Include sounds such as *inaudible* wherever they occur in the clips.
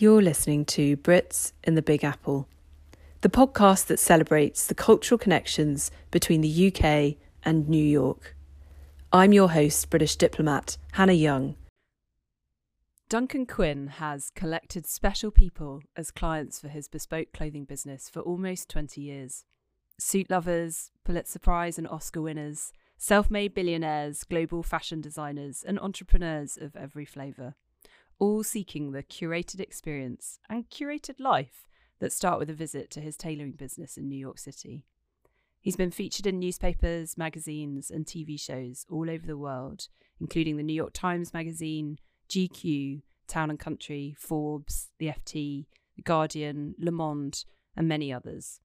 You're listening to Brits in the Big Apple, the podcast that celebrates the cultural connections between the UK and New York. I'm your host, British diplomat Hannah Young. Duncan Quinn has collected special people as clients for his bespoke clothing business for almost 20 years. Suit lovers, Pulitzer Prize and Oscar winners, self made billionaires, global fashion designers, and entrepreneurs of every flavour, all seeking the curated experience and curated life that start with a visit to his tailoring business in New York City. He's been featured in newspapers, magazines, and TV shows all over the world, including the New York Times Magazine, GQ, Town and Country, Forbes, The FT, The Guardian, Le Monde, and many others.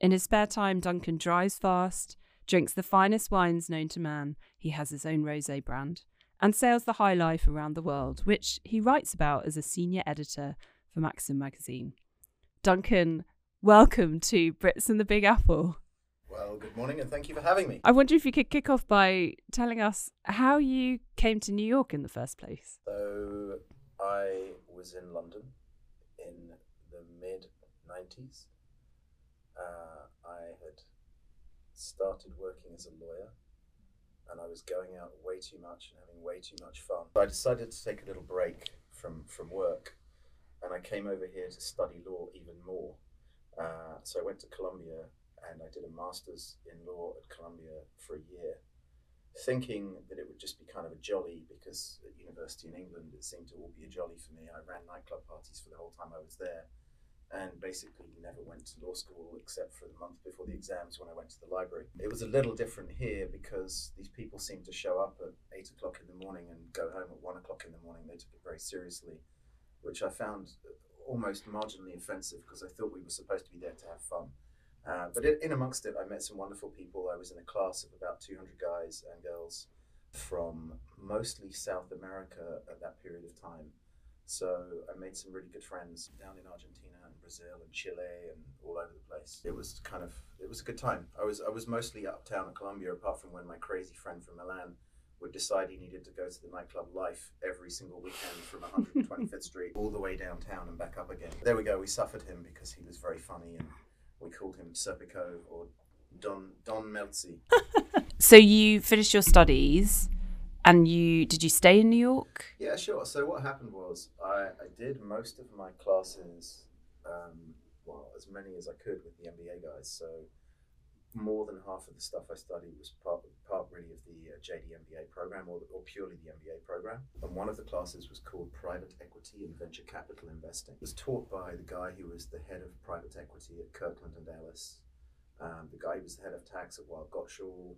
In his spare time, Duncan drives fast, drinks the finest wines known to man, he has his own rosé brand, and sails the high life around the world, which he writes about as a senior editor for Maxim magazine. Duncan, welcome to Brits and the Big Apple. Well, good morning and thank you for having me. I wonder if you could kick off by telling us how you came to New York in the first place. So, I was in London in the mid 90s. Uh, I had started working as a lawyer and I was going out way too much and having way too much fun. So I decided to take a little break from, from work and I came over here to study law even more. Uh, so I went to Columbia and I did a master's in law at Columbia for a year, thinking that it would just be kind of a jolly because at university in England it seemed to all be a jolly for me. I ran nightclub parties for the whole time I was there and basically never went to law school except for the month before the exams when I went to the library. It was a little different here because these people seemed to show up at eight o'clock in the morning and go home at one o'clock in the morning. They took it very seriously, which I found almost marginally offensive because I thought we were supposed to be there to have fun. Uh, but in, amongst it, I met some wonderful people. I was in a class of about 200 guys and girls from mostly South America at that period of time. So I made some really good friends down in Argentina Brazil and Chile and all over the place. It was kind of it was a good time. I was I was mostly uptown in Columbia, apart from when my crazy friend from Milan would decide he needed to go to the nightclub Life every single weekend from 125th Street all the way downtown and back up again. There we go. We suffered him because he was very funny and we called him Serpico or Don Don Melzi. *laughs* so you finished your studies, and you did you stay in New York? Yeah, sure. So what happened was I, I did most of my classes, um, well, as many as I could with the MBA guys. So more than half of the stuff I studied was part, part really of the uh, JD MBA program or, or purely the MBA program. And one of the classes was called Private Equity and Venture Capital Investing. It was taught by the guy who was the head of private equity at Kirkland and Ellis, um, the guy who was the head of tax at Weil Gotshal,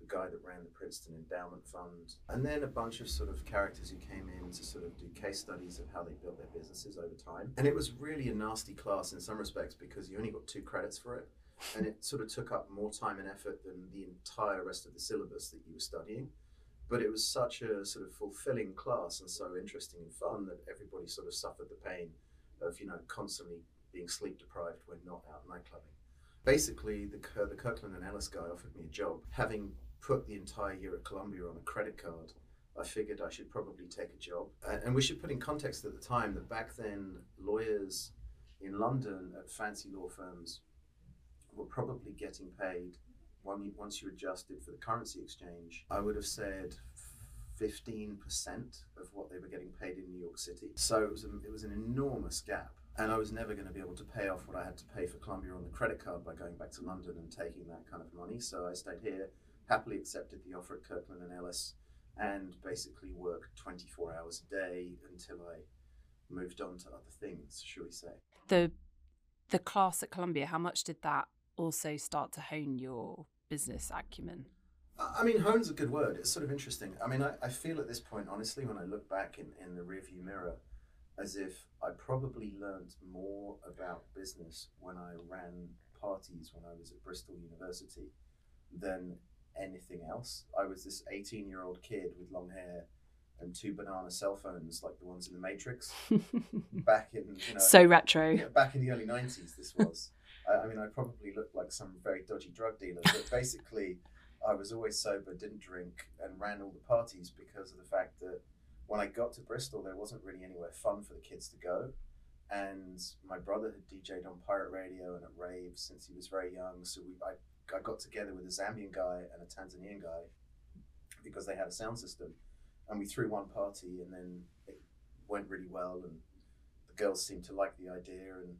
the guy that ran the Princeton Endowment Fund, and then a bunch of sort of characters who came in to sort of do case studies of how they built their businesses over time. And it was really a nasty class in some respects because you only got two credits for it and it sort of took up more time and effort than the entire rest of the syllabus that you were studying. But it was such a sort of fulfilling class and so interesting and fun that everybody sort of suffered the pain of you know constantly being sleep deprived when not out nightclubbing. Basically, the the Kirkland and Ellis guy offered me a job. Having put the entire year at Columbia on a credit card, I figured I should probably take a job. And we should put in context at the time that back then lawyers in London at fancy law firms were probably getting paid once you adjusted for the currency exchange, I would have said 15% of what they were getting paid in New York City. So it was, a, it was an enormous gap. And I was never going to be able to pay off what I had to pay for Columbia on the credit card by going back to London and taking that kind of money. So I stayed here, happily accepted the offer at Kirkland and Ellis, and basically worked 24 hours a day until I moved on to other things, shall we say. The the class at Columbia, how much did that also start to hone your business acumen? I mean, hone's a good word. It's sort of interesting. I mean, I, I feel at this point, honestly, when I look back in, in the rearview mirror, as if I probably learned more about business when I ran parties when I was at Bristol University than anything else. I was this 18 year old kid with long hair and two banana cell phones like the ones in the Matrix *laughs* back in, you know, so retro. Yeah, back in the early 90s, this was. I, I mean, I probably looked like some very dodgy drug dealer, but *laughs* basically, I was always sober, didn't drink, and ran all the parties because of the fact that when I got to Bristol, there wasn't really anywhere fun for the kids to go. and my brother had DJed on pirate radio and at raves since he was very young. So we, I, I got together with a Zambian guy and a Tanzanian guy because they had a sound system, and we threw one party, and then it went really well, and the girls seemed to like the idea, and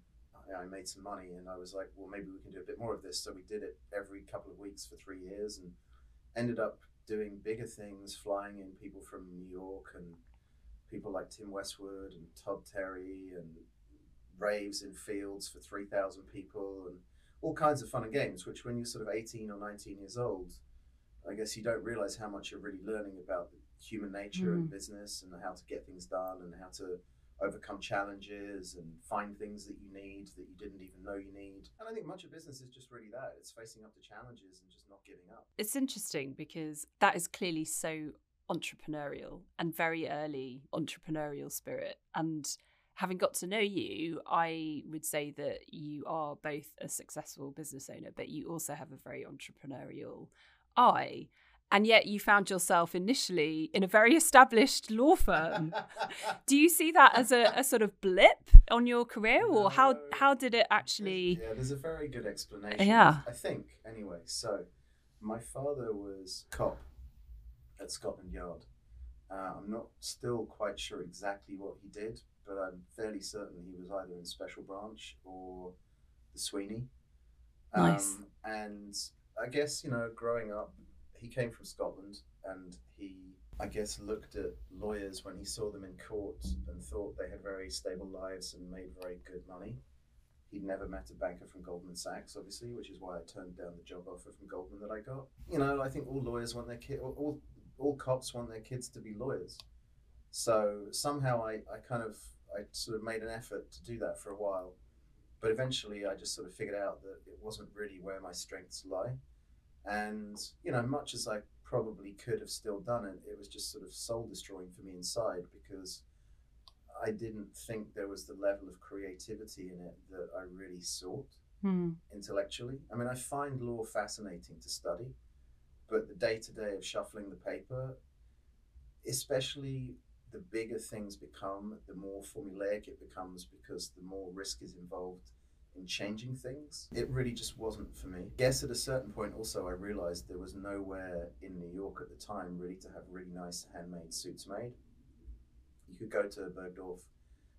I made some money, and I was like, well, maybe we can do a bit more of this. So we did it every couple of weeks for three years, and ended up doing bigger things, flying in people from New York and people like Tim Westwood and Todd Terry and raves in fields for 3,000 people and all kinds of fun and games, which when you're sort of 18 or 19 years old, I guess you don't realize how much you're really learning about human nature mm. and business and how to get things done and how to overcome challenges and find things that you need that you didn't even know you need. And I think much of business is just really that it's facing up to challenges and just not giving up. It's interesting because that is clearly so entrepreneurial and very early entrepreneurial spirit. And having got to know you, I would say that you are both a successful business owner, but you also have a very entrepreneurial eye. And yet you found yourself initially in a very *laughs* established law firm. *laughs* Do you see that as a, a, sort of blip on your career or no, how how did it actually Yeah, there's a very good explanation. Yeah. I think anyway. So my father was cop at Scotland Yard. Uh, I'm not still quite sure exactly what he did, but I'm fairly certain he was either in Special Branch or the Sweeney. Um, nice. And I guess, you know, growing up, he came from Scotland and he, I guess, looked at lawyers when he saw them in court and thought they had very stable lives and made very good money. He'd never met a banker from Goldman Sachs, obviously, which is why I turned down the job offer from Goldman that I got. You know, I think all lawyers want their kid, all, all cops want their kids to be lawyers. So somehow I, I kind of, I sort of made an effort to do that for a while. But eventually I just sort of figured out that it wasn't really where my strengths lie. And, you know, much as I probably could have still done it, it was just sort of soul destroying for me inside because I didn't think there was the level of creativity in it that I really sought hmm. intellectually. I mean, I find law fascinating to study, but the day to day of shuffling the paper, especially the bigger things become, the more formulaic it becomes because the more risk is involved in changing things. It really just wasn't for me. Yes, at a certain point, also, I realized there was nowhere in New York at the time really to have really nice handmade suits made. You could go to Bergdorf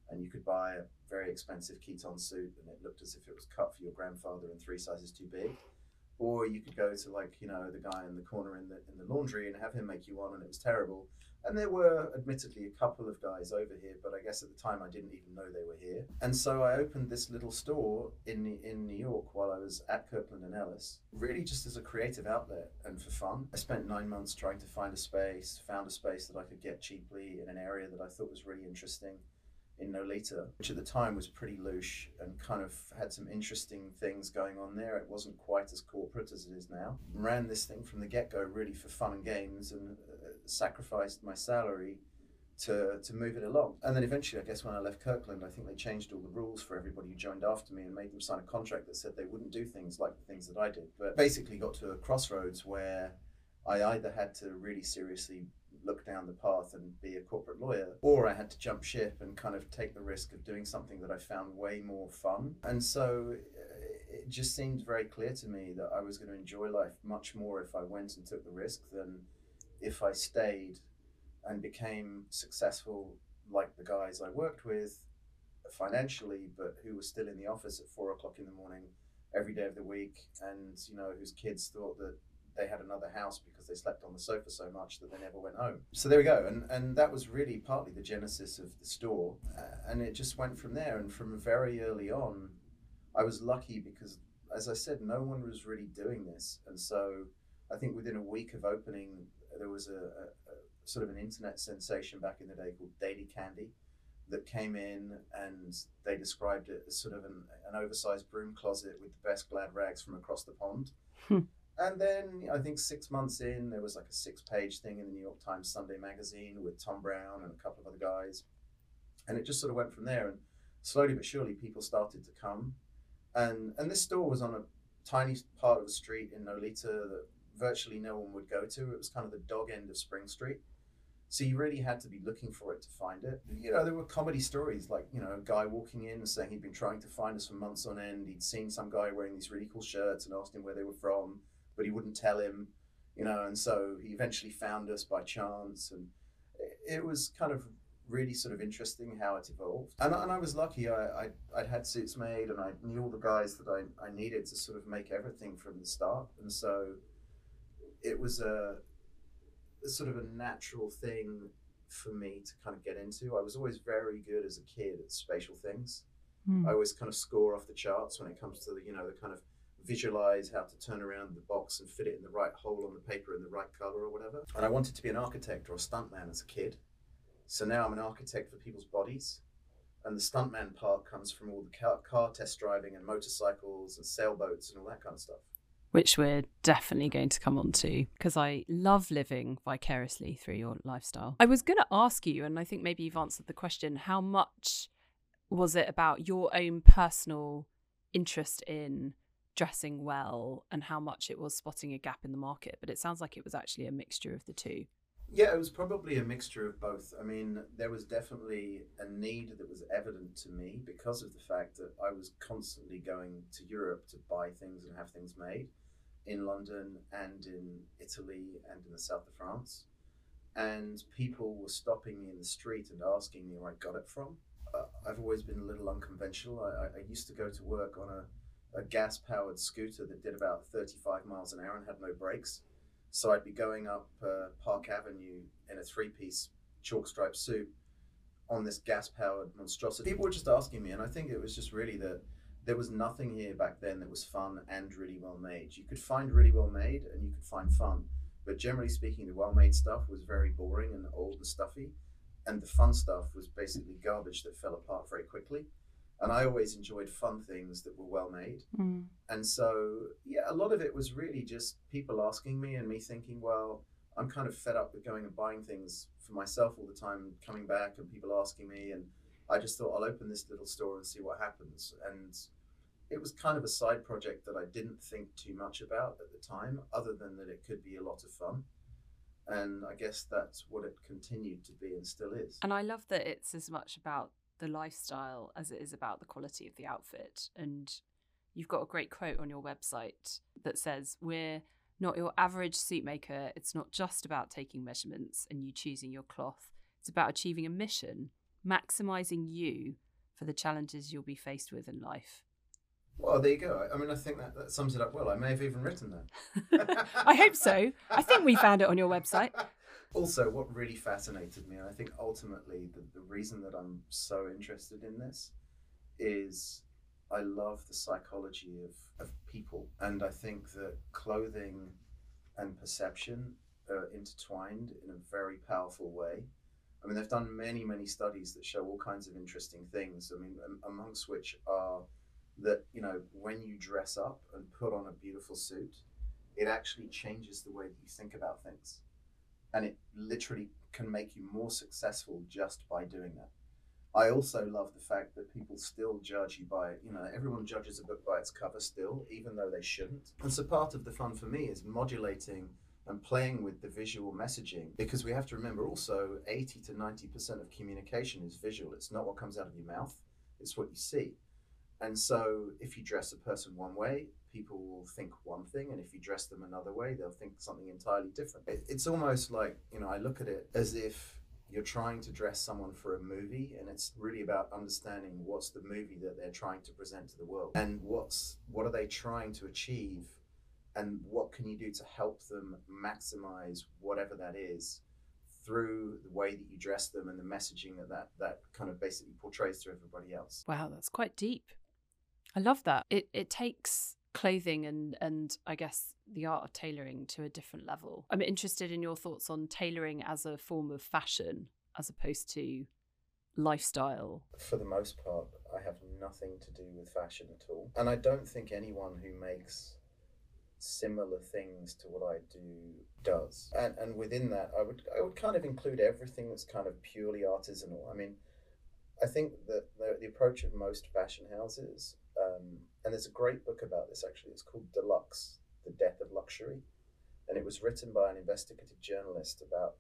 and you could buy a very expensive Kiton suit and it looked as if it was cut for your grandfather and three sizes too big. Or you could go to like, you know, the guy in the corner in the in the laundry and have him make you one and it was terrible. And there were admittedly a couple of guys over here, but I guess at the time I didn't even know they were here. And so I opened this little store in in New York while I was at Kirkland and Ellis, really just as a creative outlet and for fun. I spent nine months trying to find a space, found a space that I could get cheaply in an area that I thought was really interesting in Nolita, which at the time was pretty louche and kind of had some interesting things going on there. It wasn't quite as corporate as it is now. Ran this thing from the get go really for fun and games and uh, sacrificed my salary to, to move it along. And then eventually, I guess when I left Kirkland, I think they changed all the rules for everybody who joined after me and made them sign a contract that said they wouldn't do things like the things that I did. But basically got to a crossroads where I either had to really seriously look down the path and be a corporate lawyer, or I had to jump ship and kind of take the risk of doing something that I found way more fun. And so uh, it just seemed very clear to me that I was going to enjoy life much more if I went and took the risk than if I stayed and became successful like the guys I worked with financially, but who were still in the office at four o'clock in the morning every day of the week, and you know whose kids thought that they had another house because they slept on the sofa so much that they never went home. So there we go, and and that was really partly the genesis of the store, uh, and it just went from there. And from very early on, I was lucky because, as I said, no one was really doing this, and so I think within a week of opening, there was a, a, a sort of an internet sensation back in the day called Daily Candy that came in and they described it as sort of an, an oversized broom closet with the best glad rags from across the pond. And then I think six months in, there was like a six page thing in the New York Times Sunday magazine with Thom Browne and a couple of other guys. And it just sort of went from there. And slowly but surely, people started to come. And, and this store was on a tiny part of a street in Nolita that virtually no one would go to. It was kind of the dog end of Spring Street. So you really had to be looking for it to find it. You know, there were comedy stories like, you know, a guy walking in and saying he'd been trying to find us for months on end. He'd seen some guy wearing these really cool shirts and asked him where they were from, but he wouldn't tell him, you know, and so he eventually found us by chance. And it was kind of really sort of interesting how it evolved. And, and I was lucky. I, I, I'd had suits made and I knew all the guys that I, I needed to sort of make everything from the start. And so it was a, sort of a natural thing for me to kind of get into. I was always very good as a kid at spatial things. Mm. I always kind of score off the charts when it comes to the, you know, the kind of visualize how to turn around the box and fit it in the right hole on the paper in the right color or whatever. And I wanted to be an architect or a stuntman as a kid. So now I'm an architect for people's bodies. And the stuntman part comes from all the car, car test driving and motorcycles and sailboats and all that kind of stuff which we're definitely going to come on to because I love living vicariously through your lifestyle. I was going to ask you, and I think maybe you've answered the question how much was it about your own personal interest in dressing well and how much it was spotting a gap in the market? But it sounds like it was actually a mixture of the two. Yeah, it was probably a mixture of both. I mean, there was definitely a need that was evident to me because of the fact that I was constantly going to Europe to buy things and have things made in London and in Italy and in the south of France. And people were stopping me in the street and asking me where I got it from. Uh, I've always been a little unconventional. I, I used to go to work on a, a gas powered scooter that did about 35 miles an hour and had no brakes so I'd be going up uh, Park Avenue in a three piece chalk striped suit on this gas powered monstrosity. People were just asking me, and I think it was just really that there was nothing here back then that was fun and really well made. You could find really well made and you could find fun, but generally speaking, the well made stuff was very boring and old and stuffy, and the fun stuff was basically garbage that fell apart very quickly and I always enjoyed fun things that were well made. Mm. And so, yeah, a lot of it was really just people asking me and me thinking, well, I'm kind of fed up with going and buying things for myself all the time, coming back and people asking me. And I just thought I'll open this little store and see what happens. And it was kind of a side project that I didn't think too much about at the time, other than that it could be a lot of fun. And I guess that's what it continued to be and still is. And I love that it's as much about the lifestyle as it is about the quality of the outfit. And you've got a great quote on your website that says, We're not your average suit maker. It's not just about taking measurements and you choosing your cloth. It's about achieving a mission, maximizing you for the challenges you'll be faced with in life. Well, there you go. I mean, I think that, that sums it up well. I may have even written that. *laughs* I hope so. I think we found it on your website. *laughs* also, what really fascinated me, and I think ultimately the, the reason that I'm so interested in this is I love the psychology of, of people. And I think that clothing and perception are intertwined in a very powerful way. I mean, they've done many, many studies that show all kinds of interesting things. I mean, amongst which are that, you know, when you dress up and put on a beautiful suit, it actually changes the way that you think about things and it literally can make you more successful just by doing that. I also love the fact that people still judge you by, you know, everyone judges a book by its cover still, even though they shouldn't. And so part of the fun for me is modulating and playing with the visual messaging because we have to remember also 80 to 90% of communication is visual. It's not what comes out of your mouth, it's what you see. And so if you dress a person one way, people will think one thing, and if you dress them another way, they'll think something entirely different. It, it's almost like, you know, I look at it as if you're trying to dress someone for a movie and it's really about understanding what's the movie that they're trying to present to the world and what's what are they trying to achieve and what can you do to help them maximize whatever that is through the way that you dress them and the messaging that that, that kind of basically portrays to everybody else wow that's quite deep i love that it it takes clothing and and I guess the art of tailoring to a different level. I'm interested in your thoughts on tailoring as a form of fashion as opposed to lifestyle. For the most part, I have nothing to do with fashion at all. And I don't think anyone who makes similar things to what I do does. And and within that I would I would kind of include everything that's kind of purely artisanal. I mean, I think that the, the approach of most fashion houses um, and there's a great book about this actually. It's called Deluxe The Death of Luxury. And it was written by an investigative journalist about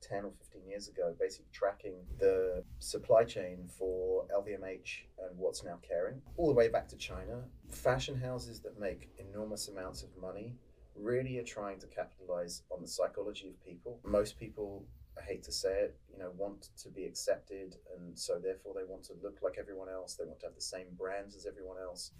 10 or 15 years ago, basically tracking the supply chain for LVMH and what's now Kering, all the way back to China. Fashion houses that make enormous amounts of money really are trying to capitalize on the psychology of people. Most people, I hate to say it, you know, want to be accepted, and so therefore they want to look like everyone else. They want to have the same brands as everyone else.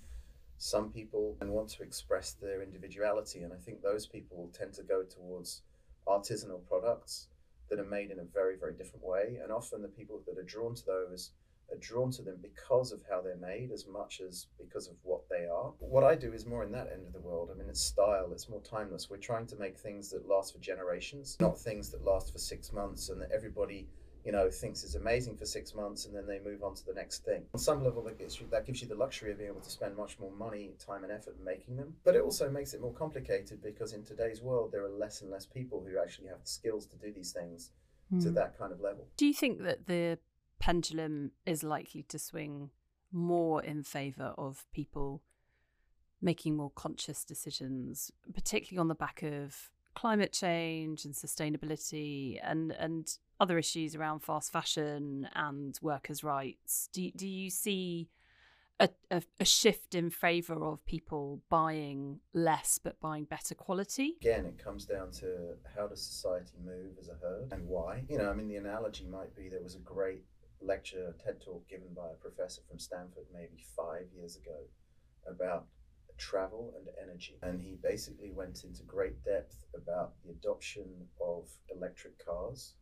Some people want to express their individuality, and I think those people tend to go towards artisanal products that are made in a very, very different way. And often the people that are drawn to those are drawn to them because of how they're made as much as because of what they are. What I do is more in that end of the world. I mean, it's style, it's more timeless. We're trying to make things that last for generations, not things that last for six months and that everybody you know, thinks is amazing for six months and then they move on to the next thing. On some level, that gives you, that gives you the luxury of being able to spend much more money, time, and effort making them. But it also makes it more complicated because in today's world, there are less and less people who actually have the skills to do these things mm. to hmm. that kind of level. Do you think that the pendulum is likely to swing more in favor of people making more conscious decisions, particularly on the back of climate change and sustainability and and other issues around fast fashion and workers' rights. Do do you see a, a, a shift in favour of people buying less but buying better quality? Again, it comes down to how does society move as a herd and why. You know, I mean, the analogy might be there was a great lecture, TED talk given by a professor from Stanford maybe five years ago about travel and energy. And he basically went into great depth about the adoption of electric cars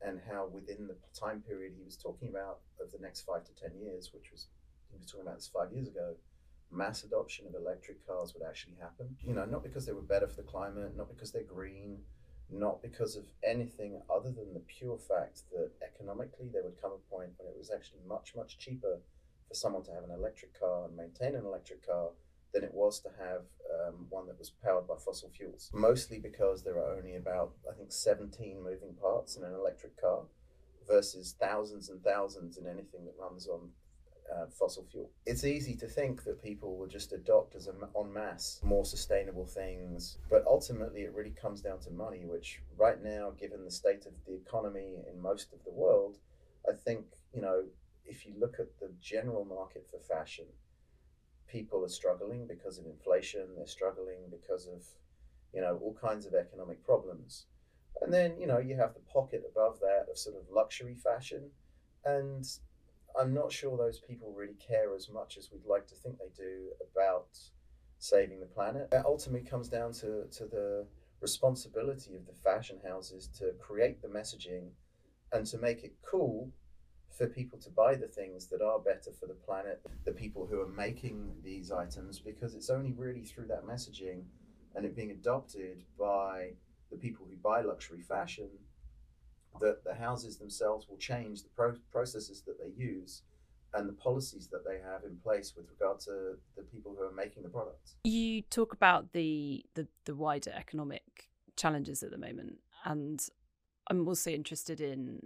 and how within the time period he was talking about of the next five to ten years, which was he was talking about this five years ago, mass adoption of electric cars would actually happen. You know, not because they were better for the climate, not because they're green, not because of anything other than the pure fact that economically there would come a point when it was actually much, much cheaper for someone to have an electric car and maintain an electric car than it was to have um, one that was powered by fossil fuels. Mostly because there are only about, I think, 17 moving parts in an electric car versus thousands and thousands in anything that runs on uh, fossil fuel. It's easy to think that people will just adopt as a, en masse more sustainable things, but ultimately it really comes down to money, which right now, given the state of the economy in most of the world, I think, you know, if you look at the general market for fashion, people are struggling because of inflation, they're struggling because of, you know, all kinds of economic problems. And then, you know, you have the pocket above that of sort of luxury fashion. And I'm not sure those people really care as much as we'd like to think they do about saving the planet. It ultimately comes down to, to the responsibility of the fashion houses to create the messaging and to make it cool for people to buy the things that are better for the planet, the people who are making these items, because it's only really through that messaging and it being adopted by the people who buy luxury fashion that the houses themselves will change the pro- processes that they use and the policies that they have in place with regard to the people who are making the products. You talk about the the, the wider economic challenges at the moment, and I'm also interested in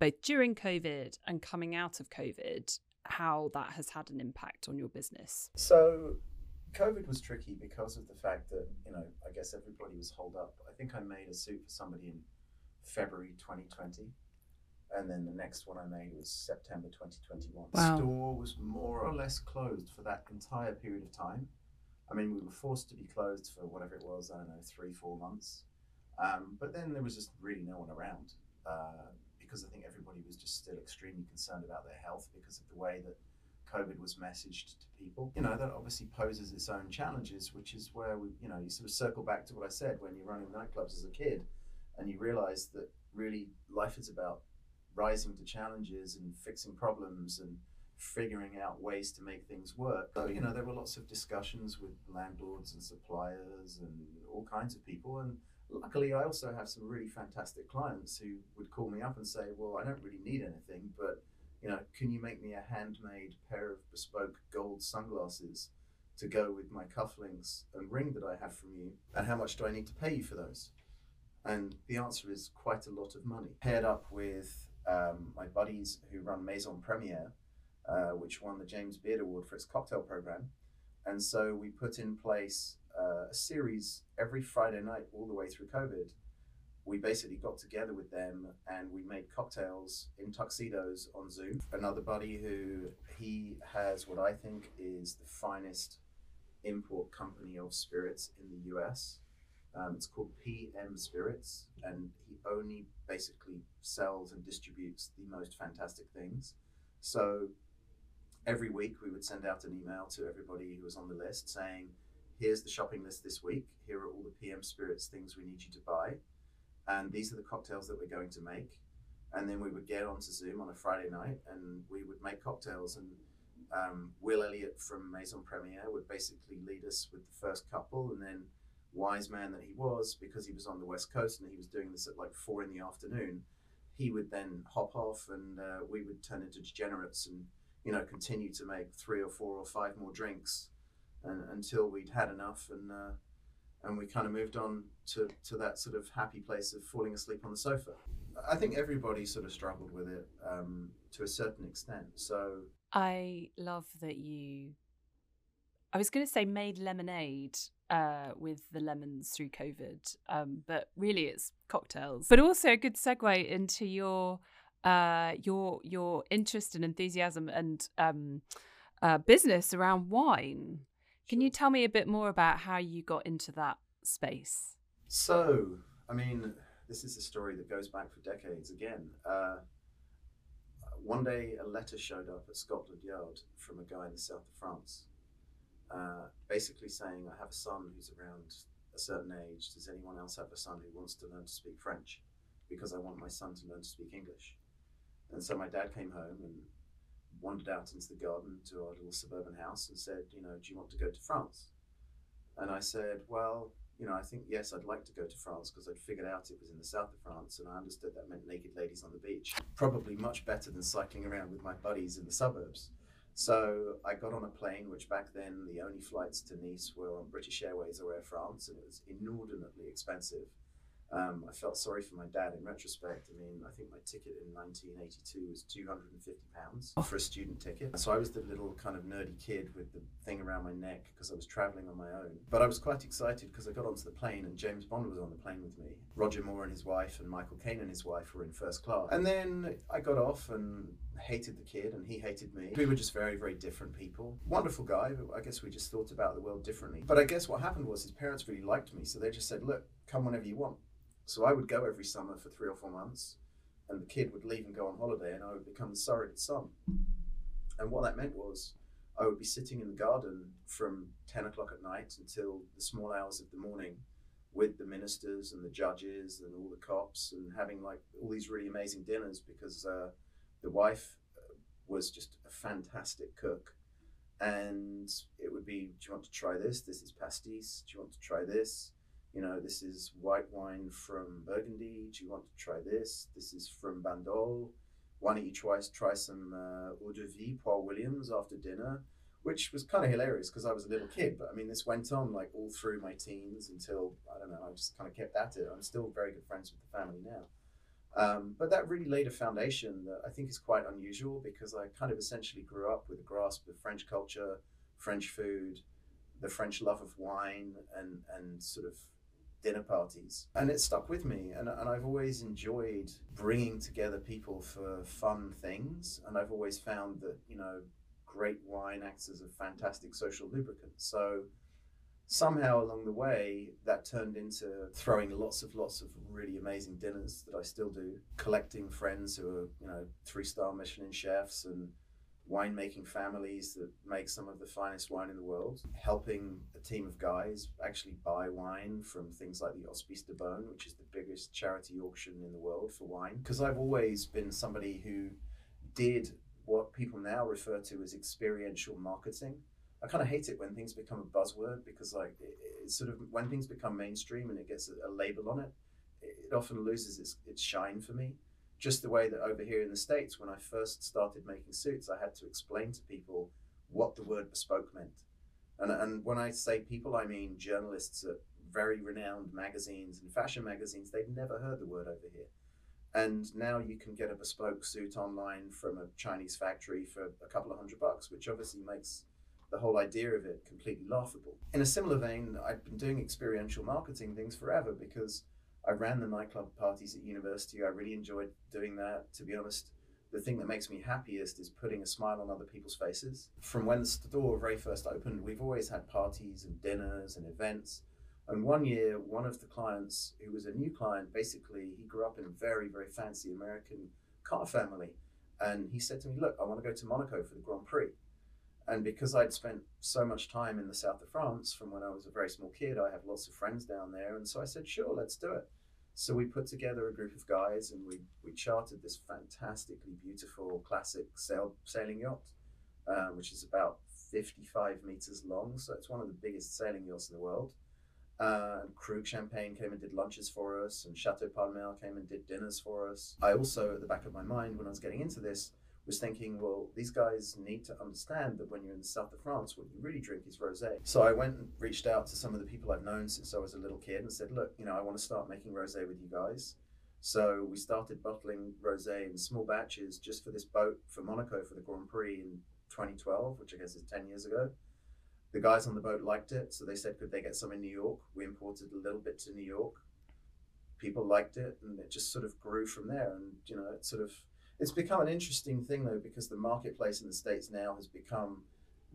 both during COVID and coming out of COVID, how that has had an impact on your business? So, COVID was tricky because of the fact that, you know, I guess everybody was holed up. I think I made a suit for somebody in February 2020. And then the next one I made was September 2021. Wow. The store was more or less closed for that entire period of time. I mean, we were forced to be closed for whatever it was, I don't know, three, four months. Um, but then there was just really no one around. Uh, because I think everybody was just still extremely concerned about their health because of the way that COVID was messaged to people. You know, that obviously poses its own challenges, which is where we, you know, you sort of circle back to what I said when you're running nightclubs as a kid and you realize that really life is about rising to challenges and fixing problems and figuring out ways to make things work. So, you know, there were lots of discussions with landlords and suppliers and all kinds of people. And luckily, I also have some really fantastic clients who would call me up and say, "Well, I don't really need anything, but you know, can you make me a handmade pair of bespoke gold sunglasses to go with my cufflinks and ring that I have from you? And how much do I need to pay you for those?" And the answer is quite a lot of money. Paired up with um, my buddies who run Maison Premiere, uh, which won the James Beard Award for its cocktail program. And so we put in place uh, a series every Friday night all the way through COVID we basically got together with them and we made cocktails in tuxedos on Zoom. Another buddy who he has what I think is the finest import company of spirits in the US. Um, it's called PM Spirits, and he only basically sells and distributes the most fantastic things. So every week we would send out an email to everybody who was on the list saying, Here's the shopping list this week. Here are all the PM Spirits things we need you to buy and these are the cocktails that we're going to make. And then we would get onto Zoom on a Friday night and we would make cocktails. And um, Will Elliott from Maison Premiere would basically lead us with the first couple. And then, wise man that he was, because he was on the West Coast and he was doing this at like four in the afternoon, he would then hop off and uh, we would turn into degenerates and, you know, continue to make three or four or five more drinks and, until we'd had enough. And, uh, and we kind of moved on to, to that sort of happy place of falling asleep on the sofa. I think everybody sort of struggled with it um, to a certain extent. So I love that you. I was going to say made lemonade uh, with the lemons through COVID, um, but really it's cocktails. But also a good segue into your uh, your your interest and enthusiasm and um, uh, business around wine. Can you tell me a bit more about how you got into that space? So, I mean, this is a story that goes back for decades again. Uh, one day, a letter showed up at Scotland Yard from a guy in the south of France, uh, basically saying, I have a son who's around a certain age. Does anyone else have a son who wants to learn to speak French? Because I want my son to learn to speak English. And so my dad came home and wandered out into the garden to our little suburban house and said, you know, do you want to go to France? And I said, well, you know, I think yes, I'd like to go to France because I'd figured out it was in the south of France, and I understood that meant naked ladies on the beach. Probably much better than cycling around with my buddies in the suburbs. So I got on a plane, which back then the only flights to Nice were on British Airways or Air France, and it was inordinately expensive. Um, I felt sorry for my dad in retrospect. I mean, I think my ticket in 1982 was 250 pounds for a student ticket. So I was the little kind of nerdy kid with the thing around my neck because I was traveling on my own. But I was quite excited because I got onto the plane and James Bond was on the plane with me. Roger Moore and his wife and Michael Caine and his wife were in first class. And then I got off and hated the kid and he hated me. We were just very, very different people. Wonderful guy, but I guess we just thought about the world differently. But I guess what happened was his parents really liked me, so they just said, look, come whenever you want. So I would go every summer for three or four months, and the kid would leave and go on holiday, and I would become the surrogate son. And what that meant was I would be sitting in the garden from 10 o'clock at night until the small hours of the morning with the ministers and the judges and all the cops and having like all these really amazing dinners because uh, the wife uh, was just a fantastic cook. And it would be, do you want to try this? This is pastis. Do you want to try this? You know, this is white wine from Burgundy. Do you want to try this? This is from Bandol. Why don't you try, try some uh, eau de vie, Poire Williams, after dinner? Which was kind of hilarious because I was a little kid. But I mean, this went on like all through my teens until, I don't know, I just kind of kept at it. I'm still very good friends with the family now. Um, but that really laid a foundation that I think is quite unusual because I kind of essentially grew up with a grasp of French culture, French food, the French love of wine, and, and sort of dinner parties. And it stuck with me. And, and I've always enjoyed bringing together people for fun things. And I've always found that, you know, great wine acts as a fantastic social lubricant. So somehow along the way, that turned into throwing lots of lots of really amazing dinners that I still do, collecting friends who are, you know, three star Michelin chefs and winemaking families that make some of the finest wine in the world, helping a team of guys actually buy wine from things like the Hospice de Beaune, which is the biggest charity auction in the world for wine. Because I've always been somebody who did what people now refer to as experiential marketing. I kind of hate it when things become a buzzword because, like, it, it sort of when things become mainstream and it gets a, label on it, it often loses its, its shine for me just the way that over here in the States, when I first started making suits, I had to explain to people what the word bespoke meant. And, and when I say people, I mean journalists at very renowned magazines and fashion magazines. They've never heard the word over here. And now you can get a bespoke suit online from a Chinese factory for a couple of hundred bucks, which obviously makes the whole idea of it completely laughable. In a similar vein, I've been doing experiential marketing things forever because I ran the nightclub parties at university. I really enjoyed doing that. To be honest, the thing that makes me happiest is putting a smile on other people's faces. From when the store very first opened, we've always had parties and dinners and events. And one year, one of the clients, who was a new client, basically, he grew up in a very, very fancy American car family. And he said to me, Look, I want to go to Monaco for the Grand Prix. And because I'd spent so much time in the south of France from when I was a very small kid, I have lots of friends down there. And so I said, Sure, let's do it. So we put together a group of guys and we, we chartered this fantastically beautiful classic sail, sailing yacht, uh, which is about 55 meters long. So it's one of the biggest sailing yachts in the world. Uh, Krug Champagne came and did lunches for us, and Chateau Palmer came and did dinners for us. I also, at the back of my mind, when I was getting into this, was thinking, well, these guys need to understand that when you're in the south of France, what you really drink is rosé. So I went and reached out to some of the people I've known since I was a little kid and said, look, you know, I want to start making rosé with you guys. So we started bottling rosé in small batches just for this boat for Monaco for the Grand Prix in 2012, which I guess is 10 years ago. The guys on the boat liked it, so they said, could they get some in New York? We imported a little bit to New York. People liked it, and it just sort of grew from there. And you know, it sort of it's become an interesting thing though because the marketplace in the states now has become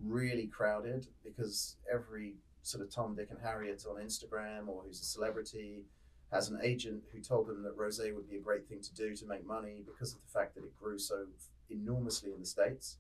really crowded because every sort of Tom, Dick, and Harriet on Instagram or who's a celebrity has an agent who told them that rosé would be a great thing to do to make money because of the fact that it grew so enormously in the states.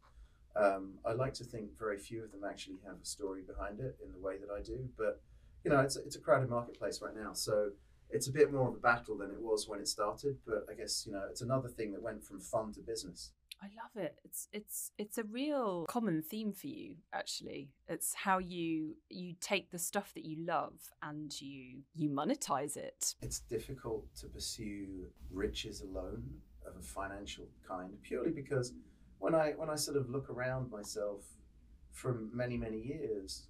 Um, I like to think very few of them actually have a story behind it in the way that I do, but you know, it's a, it's a crowded marketplace right now. So it's a bit more of a battle than it was when it started. But I guess you know it's another thing that went from fun to business. I love it. It's it's it's a real common theme for you actually. It's how you you take the stuff that you love and you you monetize it. It's difficult to pursue riches alone of a financial kind purely because when I when I sort of look around myself from many many years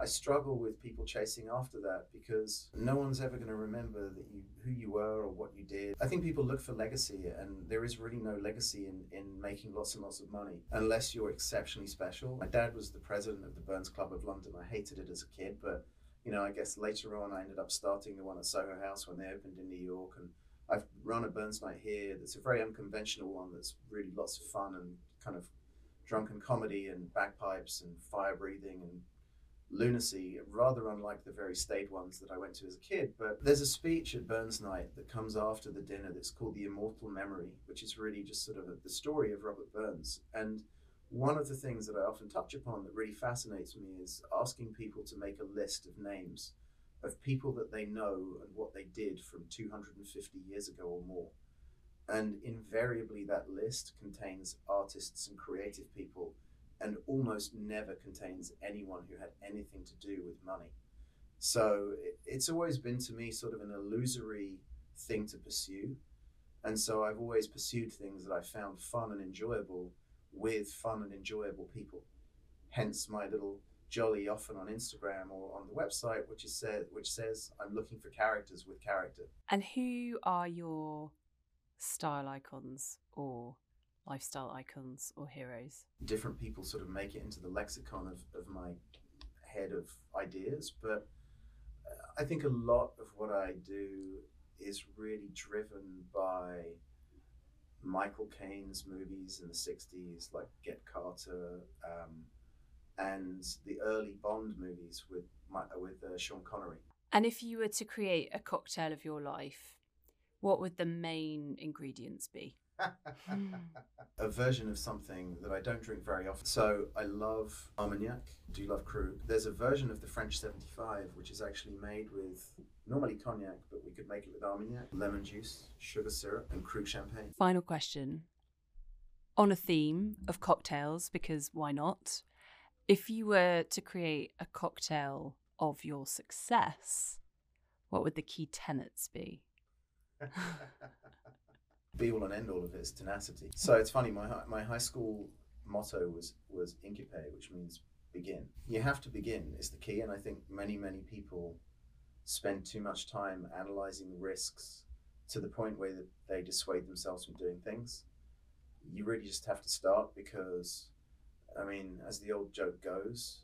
I struggle with people chasing after that because no one's ever going to remember that you who you were or what you did. I think people look for legacy, and there is really no legacy in, in making lots and lots of money unless you're exceptionally special. My dad was the president of the Burns Club of London. I hated it as a kid, but you know, I guess later on I ended up starting the one at Soho House when they opened in New York, and I've run a Burns night here. That's a very unconventional one. That's really lots of fun and kind of drunken comedy and bagpipes and fire breathing and lunacy, rather unlike the very staid ones that I went to as a kid. But there's a speech at Burns Night that comes after the dinner that's called The Immortal Memory, which is really just sort of a, the story of Robert Burns. And one of the things that I often touch upon that really fascinates me is asking people to make a list of names of people that they know and what they did from 250 years ago or more. And invariably, that list contains artists and creative people and almost never contains anyone who had anything to do with money. So it's always been to me sort of an illusory thing to pursue. And so I've always pursued things that I found fun and enjoyable with fun and enjoyable people. Hence my little jolly often on Instagram or on the website, which is said which says I'm looking for characters with character. And who are your style icons or lifestyle icons or heroes? Different people sort of make it into the lexicon of, of my head of ideas, but uh, I think a lot of what I do is really driven by Michael Caine's movies in the 60s, like Get Carter, um, and the early Bond movies with, with uh, Sean Connery. And if you were to create a cocktail of your life, what would the main ingredients be? Hmm. a version of something that I don't drink very often. So I love Armagnac. Do you love Krug? There's a version of the French 75 which is actually made with normally cognac, but we could make it with Armagnac, lemon juice, sugar syrup, and Krug champagne. Final question. On a theme of cocktails, because why not? If you were to create a cocktail of your success, what would the key tenets be? *laughs* *laughs* be all and end all of it is tenacity. So it's funny. My my high school motto was was Incipe, which means begin. You have to begin is the key, and I think many many people spend too much time analyzing risks to the point where they dissuade themselves from doing things. You really just have to start because, I mean, as the old joke goes,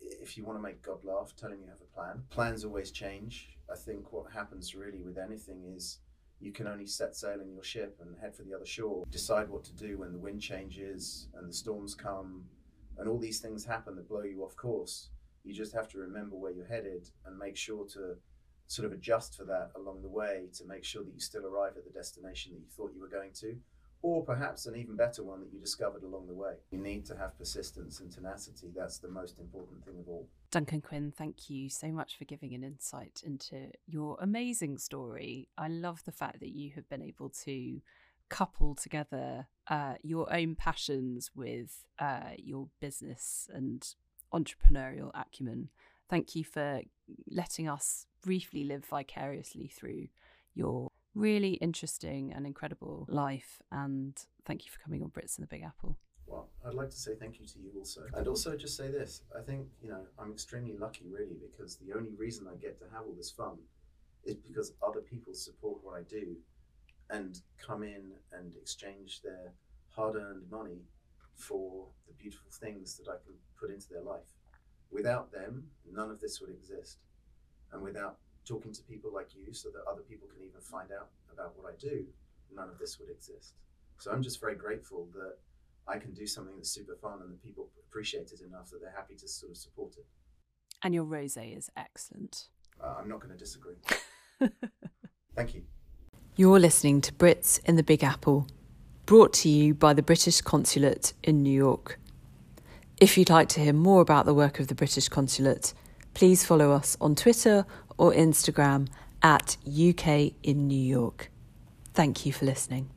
if you want to make God laugh, tell him you have a plan. Plans always change. I think what happens really with anything is you can only set sail in your ship and head for the other shore. Decide what to do when the wind changes and the storms come and all these things happen that blow you off course. You just have to remember where you're headed and make sure to sort of adjust for that along the way to make sure that you still arrive at the destination that you thought you were going to or perhaps an even better one that you discovered along the way. You need to have persistence and tenacity. That's the most important thing of all. Duncan Quinn, thank you so much for giving an insight into your amazing story. I love the fact that you have been able to couple together uh, your own passions with uh, your business and entrepreneurial acumen. Thank you for letting us briefly live vicariously through your really interesting and incredible life. And thank you for coming on Brits in the Big Apple. Well, I'd like to say thank you to you also. And also just say this I think, you know, I'm extremely lucky really because the only reason I get to have all this fun is because other people support what I do and come in and exchange their hard earned money for the beautiful things that I can put into their life. Without them, none of this would exist. And without talking to people like you so that other people can even find out about what I do, none of this would exist. So I'm just very grateful that I can do something that's super fun and the people appreciate it enough that they're happy to sort of support it. And your rosé is excellent. Uh, I'm not going to disagree. *laughs* Thank you. You're listening to Brits in the Big Apple, brought to you by the British Consulate in New York. If you'd like to hear more about the work of the British Consulate, please follow us on Twitter or Instagram at UK in New York. Thank you for listening.